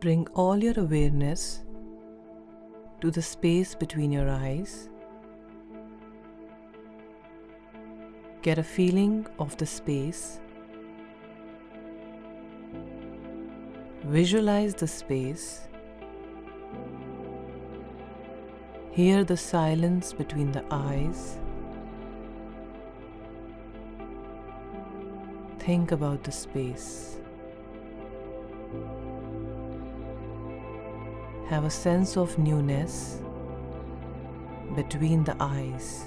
Bring all your awareness to the space between your eyes. Get a feeling of the space. Visualize the space. Hear the silence between the eyes. Think about the space. Have a sense of newness between the eyes.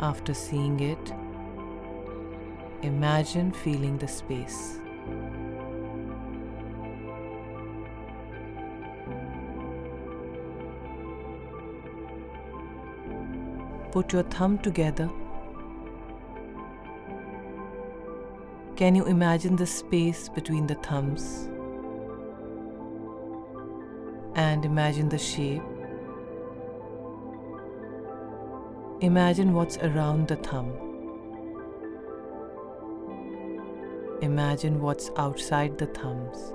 After seeing it, imagine feeling the space. Put your thumb together. Can you imagine the space between the thumbs? And imagine the shape. Imagine what's around the thumb. Imagine what's outside the thumbs.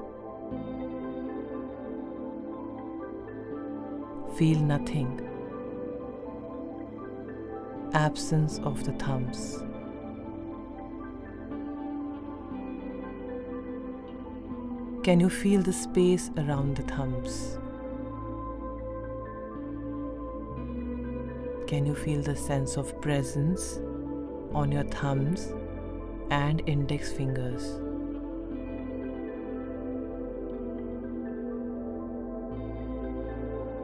Feel nothing. Absence of the thumbs. Can you feel the space around the thumbs? Can you feel the sense of presence on your thumbs and index fingers?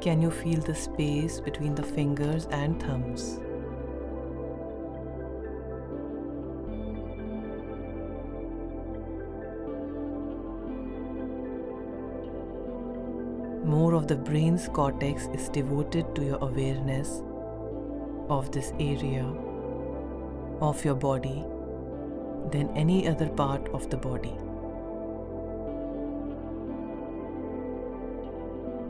Can you feel the space between the fingers and thumbs? More of the brain's cortex is devoted to your awareness of this area of your body than any other part of the body.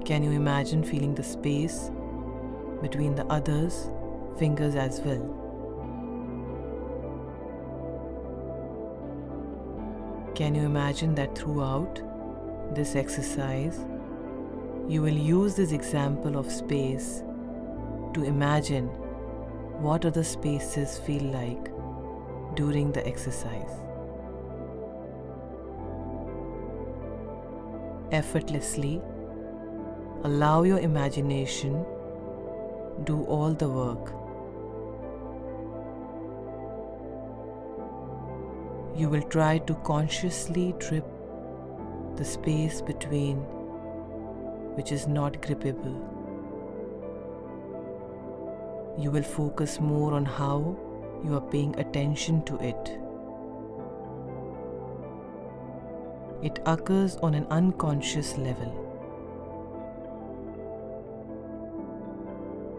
Can you imagine feeling the space between the others' fingers as well? Can you imagine that throughout this exercise, you will use this example of space to imagine what other spaces feel like during the exercise. Effortlessly allow your imagination do all the work. You will try to consciously trip the space between which is not grippable. You will focus more on how you are paying attention to it. It occurs on an unconscious level.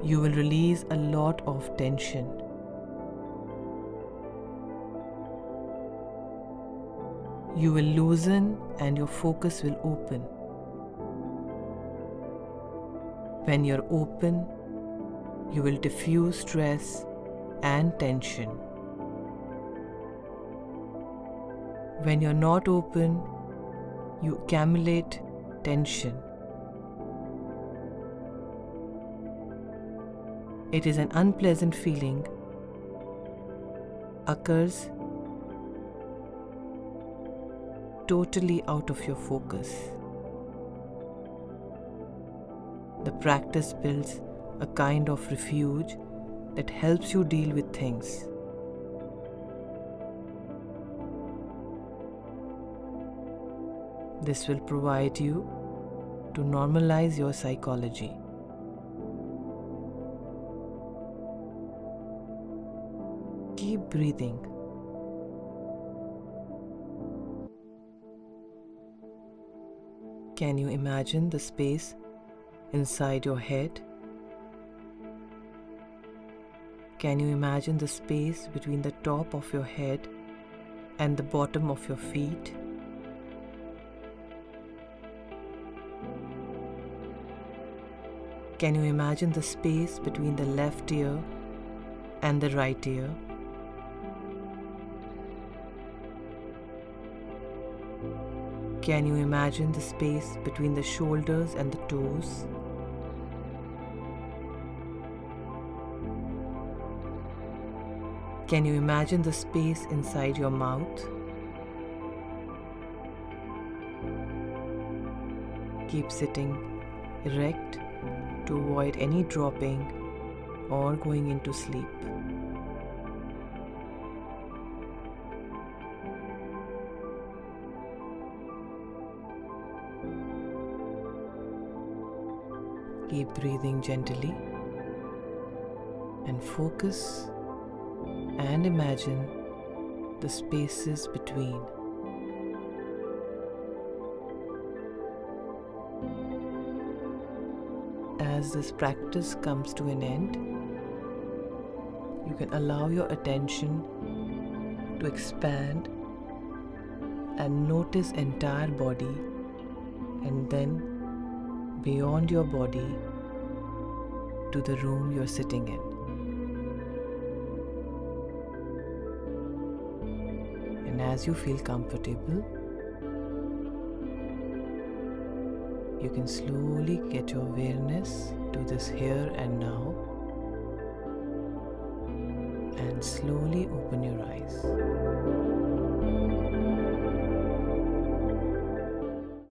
You will release a lot of tension. You will loosen and your focus will open. When you're open, you will diffuse stress and tension. When you're not open, you accumulate tension. It is an unpleasant feeling, occurs totally out of your focus. The practice builds a kind of refuge that helps you deal with things. This will provide you to normalize your psychology. Keep breathing. Can you imagine the space inside your head? Can you imagine the space between the top of your head and the bottom of your feet? Can you imagine the space between the left ear and the right ear? Can you imagine the space between the shoulders and the toes? Can you imagine the space inside your mouth? Keep sitting erect to avoid any dropping or going into sleep. Keep breathing gently and focus and imagine the spaces between. As this practice comes to an end, you can allow your attention to expand and notice entire body and then beyond your body to the room you're sitting in. And as you feel comfortable, you can slowly get your awareness to this here and now and slowly open your eyes.